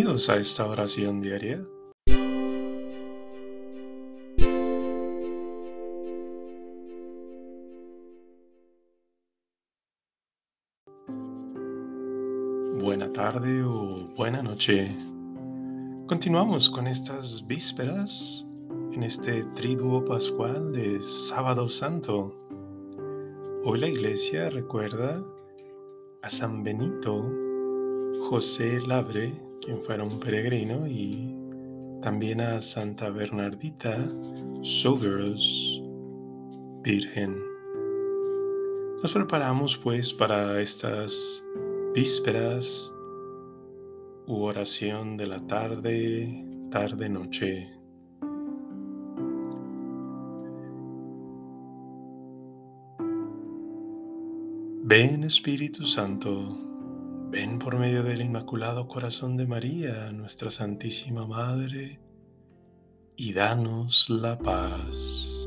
Bienvenidos a esta oración diaria. Buena tarde o buena noche. Continuamos con estas vísperas en este triduo pascual de Sábado Santo. Hoy la iglesia recuerda a San Benito José Labre, quien fuera un peregrino, y también a Santa Bernardita Soveros, Virgen. Nos preparamos pues para estas vísperas u oración de la tarde, tarde-noche. Ven Espíritu Santo, ven por medio del Inmaculado Corazón de María, nuestra Santísima Madre, y danos la paz.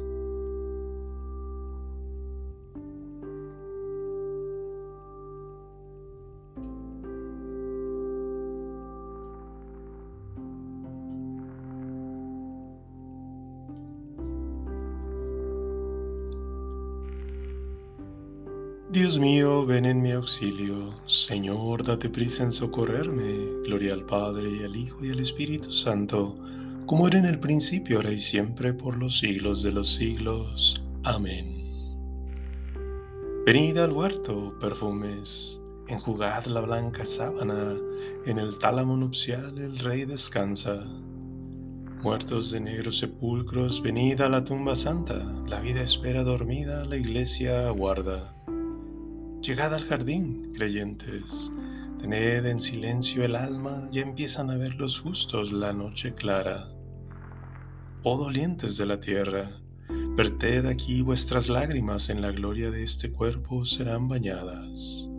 Dios mío, ven en mi auxilio. Señor, date prisa en socorrerme. Gloria al Padre, y al Hijo, y al Espíritu Santo, como era en el principio, ahora y siempre, por los siglos de los siglos. Amén. Venid al huerto, perfumes, enjugad la blanca sábana, en el tálamo nupcial el Rey descansa. Muertos de negros sepulcros, venid a la tumba santa, la vida espera dormida, la iglesia aguarda. Llegad al jardín, creyentes, tened en silencio el alma, ya empiezan a ver los justos la noche clara. Oh dolientes de la tierra, verted aquí vuestras lágrimas, en la gloria de este cuerpo serán bañadas.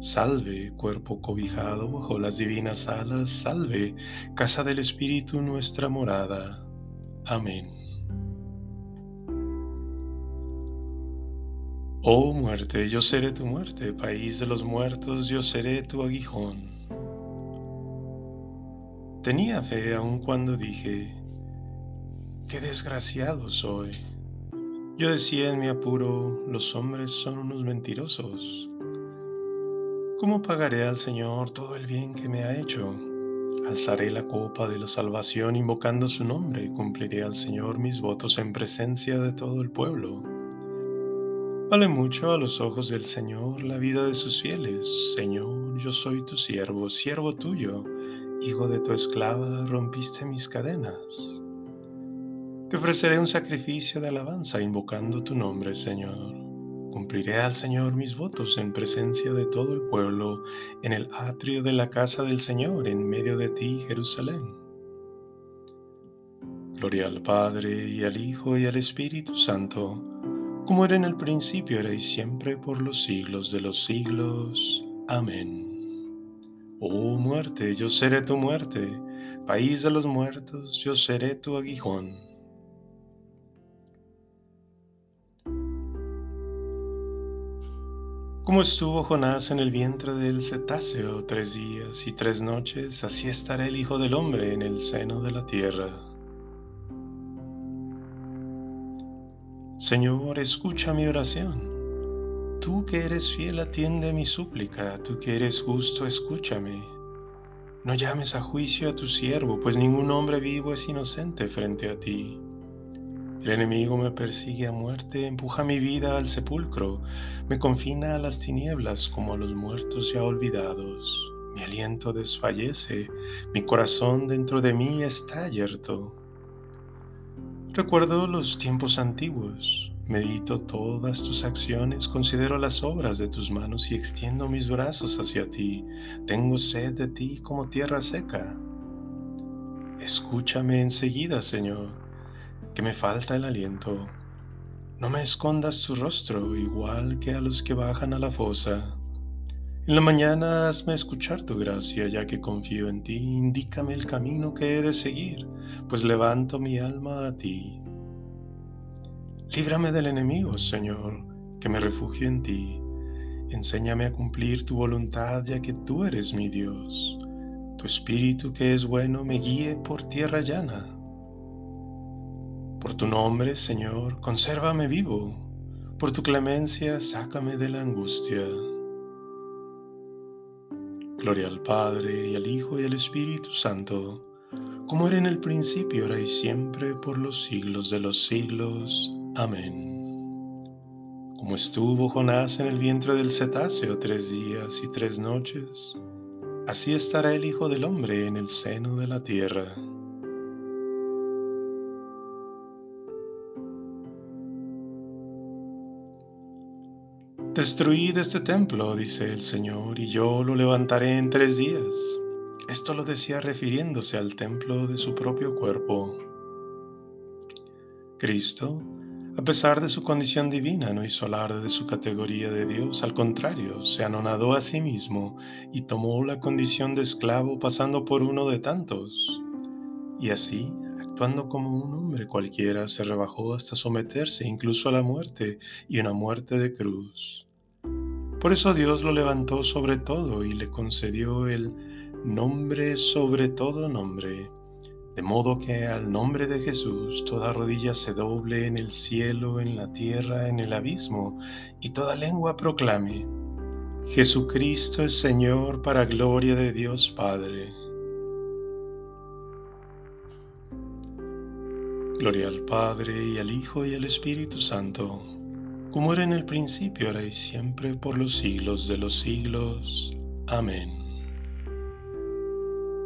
Salve, cuerpo cobijado bajo las divinas alas, salve, casa del Espíritu nuestra morada. Amén. Oh muerte, yo seré tu muerte, país de los muertos, yo seré tu aguijón. Tenía fe aun cuando dije, qué desgraciado soy. Yo decía en mi apuro, los hombres son unos mentirosos. ¿Cómo pagaré al Señor todo el bien que me ha hecho? Alzaré la copa de la salvación invocando su nombre cumpliré al Señor mis votos en presencia de todo el pueblo. Vale mucho a los ojos del Señor la vida de sus fieles. Señor, yo soy tu siervo, siervo tuyo, hijo de tu esclava, rompiste mis cadenas. Te ofreceré un sacrificio de alabanza invocando tu nombre, Señor. Cumpliré al Señor mis votos en presencia de todo el pueblo, en el atrio de la casa del Señor, en medio de ti, Jerusalén. Gloria al Padre y al Hijo y al Espíritu Santo como era en el principio, era y siempre, por los siglos de los siglos. Amén. Oh muerte, yo seré tu muerte, país de los muertos, yo seré tu aguijón. Como estuvo Jonás en el vientre del cetáceo tres días y tres noches, así estará el Hijo del Hombre en el seno de la tierra. Señor, escucha mi oración. Tú que eres fiel, atiende mi súplica. Tú que eres justo, escúchame. No llames a juicio a tu siervo, pues ningún hombre vivo es inocente frente a ti. El enemigo me persigue a muerte, empuja mi vida al sepulcro, me confina a las tinieblas como a los muertos ya olvidados. Mi aliento desfallece, mi corazón dentro de mí está yerto. Recuerdo los tiempos antiguos, medito todas tus acciones, considero las obras de tus manos y extiendo mis brazos hacia ti. Tengo sed de ti como tierra seca. Escúchame enseguida, Señor, que me falta el aliento. No me escondas tu rostro, igual que a los que bajan a la fosa. En la mañana hazme escuchar tu gracia, ya que confío en ti, indícame el camino que he de seguir, pues levanto mi alma a ti. Líbrame del enemigo, Señor, que me refugio en ti. Enséñame a cumplir tu voluntad, ya que tú eres mi Dios. Tu espíritu que es bueno me guíe por tierra llana. Por tu nombre, Señor, consérvame vivo. Por tu clemencia, sácame de la angustia. Gloria al Padre, y al Hijo, y al Espíritu Santo, como era en el principio, ahora y siempre, por los siglos de los siglos. Amén. Como estuvo Jonás en el vientre del cetáceo tres días y tres noches, así estará el Hijo del Hombre en el seno de la tierra. Destruid este templo, dice el Señor, y yo lo levantaré en tres días. Esto lo decía refiriéndose al templo de su propio cuerpo. Cristo a pesar de su condición divina, no hizo alarde de su categoría de Dios, al contrario, se anonadó a sí mismo y tomó la condición de esclavo pasando por uno de tantos. Y así, actuando como un hombre cualquiera, se rebajó hasta someterse incluso a la muerte y una muerte de cruz. Por eso Dios lo levantó sobre todo y le concedió el nombre sobre todo nombre de modo que al nombre de Jesús toda rodilla se doble en el cielo, en la tierra, en el abismo, y toda lengua proclame, Jesucristo es Señor para gloria de Dios Padre. Gloria al Padre y al Hijo y al Espíritu Santo, como era en el principio, ahora y siempre, por los siglos de los siglos. Amén.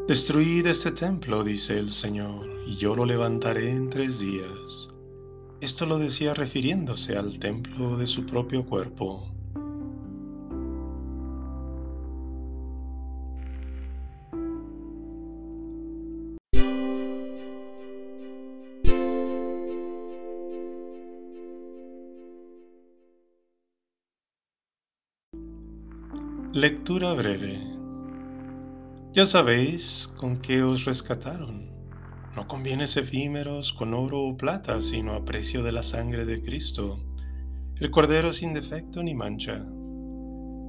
Destruid este templo, dice el Señor, y yo lo levantaré en tres días. Esto lo decía refiriéndose al templo de su propio cuerpo. Lectura breve ya sabéis con qué os rescataron. No con bienes efímeros, con oro o plata, sino a precio de la sangre de Cristo, el Cordero sin defecto ni mancha.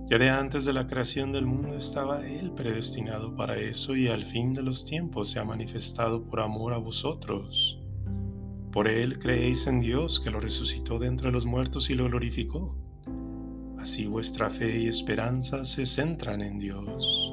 Ya de antes de la creación del mundo estaba Él predestinado para eso y al fin de los tiempos se ha manifestado por amor a vosotros. Por Él creéis en Dios que lo resucitó de entre los muertos y lo glorificó. Así vuestra fe y esperanza se centran en Dios.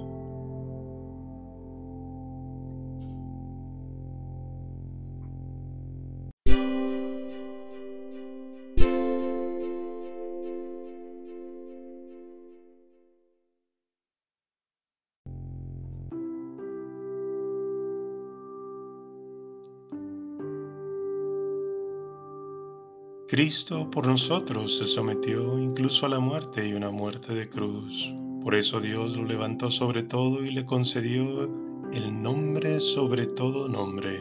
Cristo por nosotros se sometió incluso a la muerte y una muerte de cruz. Por eso Dios lo levantó sobre todo y le concedió el nombre sobre todo nombre.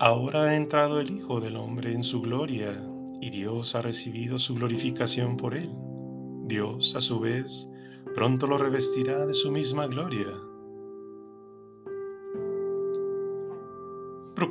Ahora ha entrado el Hijo del Hombre en su gloria y Dios ha recibido su glorificación por él. Dios, a su vez, pronto lo revestirá de su misma gloria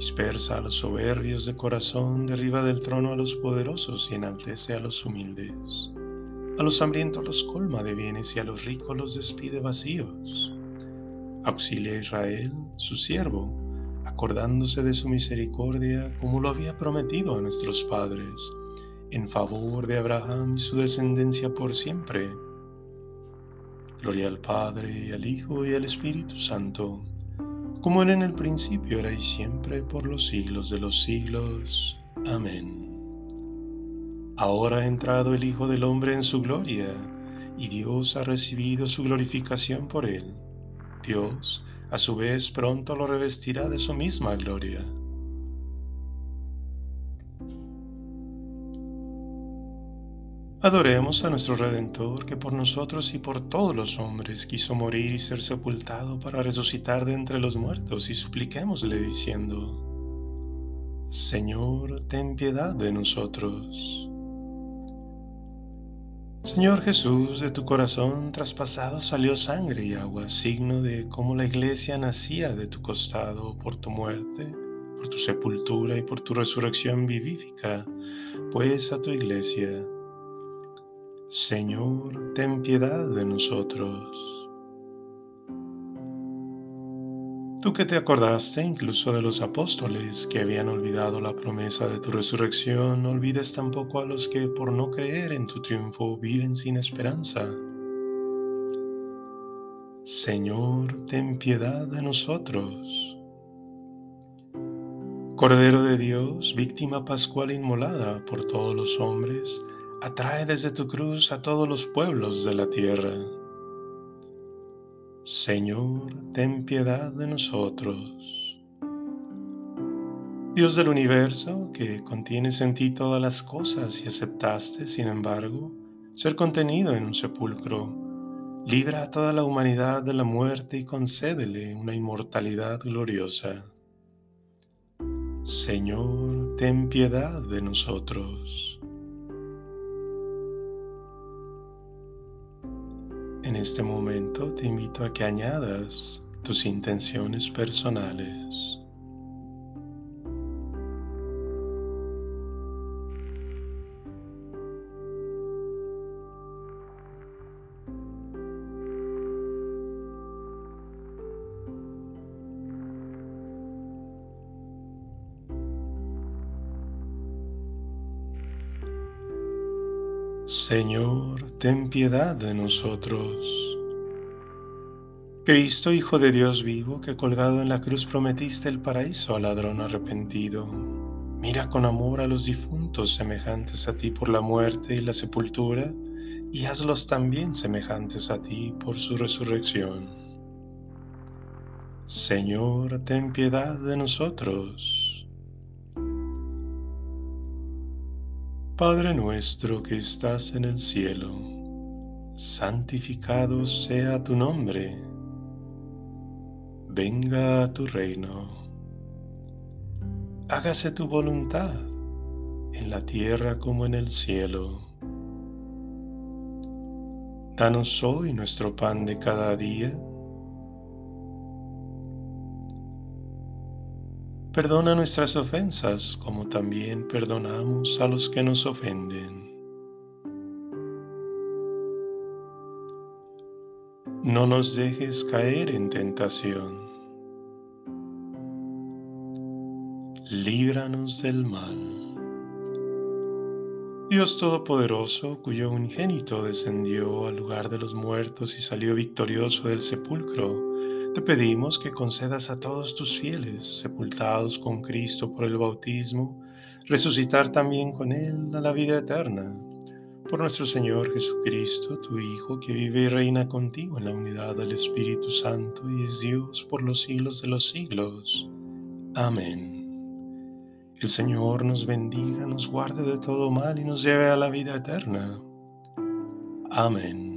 Dispersa a los soberbios de corazón, derriba del trono a los poderosos y enaltece a los humildes. A los hambrientos los colma de bienes y a los ricos los despide vacíos. Auxilia a Israel, su siervo, acordándose de su misericordia como lo había prometido a nuestros padres, en favor de Abraham y su descendencia por siempre. Gloria al Padre, al Hijo, y al Espíritu Santo como era en el principio, ahora y siempre, por los siglos de los siglos. Amén. Ahora ha entrado el Hijo del Hombre en su gloria, y Dios ha recibido su glorificación por él. Dios, a su vez, pronto lo revestirá de su misma gloria. Adoremos a nuestro Redentor que por nosotros y por todos los hombres quiso morir y ser sepultado para resucitar de entre los muertos y supliquémosle diciendo, Señor, ten piedad de nosotros. Señor Jesús, de tu corazón traspasado salió sangre y agua, signo de cómo la iglesia nacía de tu costado por tu muerte, por tu sepultura y por tu resurrección vivífica, pues a tu iglesia Señor, ten piedad de nosotros. Tú que te acordaste incluso de los apóstoles que habían olvidado la promesa de tu resurrección, no olvides tampoco a los que por no creer en tu triunfo viven sin esperanza. Señor, ten piedad de nosotros. Cordero de Dios, víctima pascual inmolada por todos los hombres, atrae desde tu cruz a todos los pueblos de la tierra. Señor, ten piedad de nosotros. Dios del universo, que contienes en ti todas las cosas y aceptaste, sin embargo, ser contenido en un sepulcro, libra a toda la humanidad de la muerte y concédele una inmortalidad gloriosa. Señor, ten piedad de nosotros. En este momento te invito a que añadas tus intenciones personales. Señor, ten piedad de nosotros. Cristo, Hijo de Dios vivo, que colgado en la cruz prometiste el paraíso al ladrón arrepentido, mira con amor a los difuntos semejantes a ti por la muerte y la sepultura, y hazlos también semejantes a ti por su resurrección. Señor, ten piedad de nosotros. Padre nuestro que estás en el cielo, santificado sea tu nombre, venga a tu reino, hágase tu voluntad en la tierra como en el cielo. Danos hoy nuestro pan de cada día Perdona nuestras ofensas como también perdonamos a los que nos ofenden. No nos dejes caer en tentación. Líbranos del mal. Dios Todopoderoso, cuyo unigénito descendió al lugar de los muertos y salió victorioso del sepulcro, te pedimos que concedas a todos tus fieles, sepultados con Cristo por el bautismo, resucitar también con Él a la vida eterna. Por nuestro Señor Jesucristo, tu Hijo, que vive y reina contigo en la unidad del Espíritu Santo y es Dios por los siglos de los siglos. Amén. El Señor nos bendiga, nos guarde de todo mal y nos lleve a la vida eterna. Amén.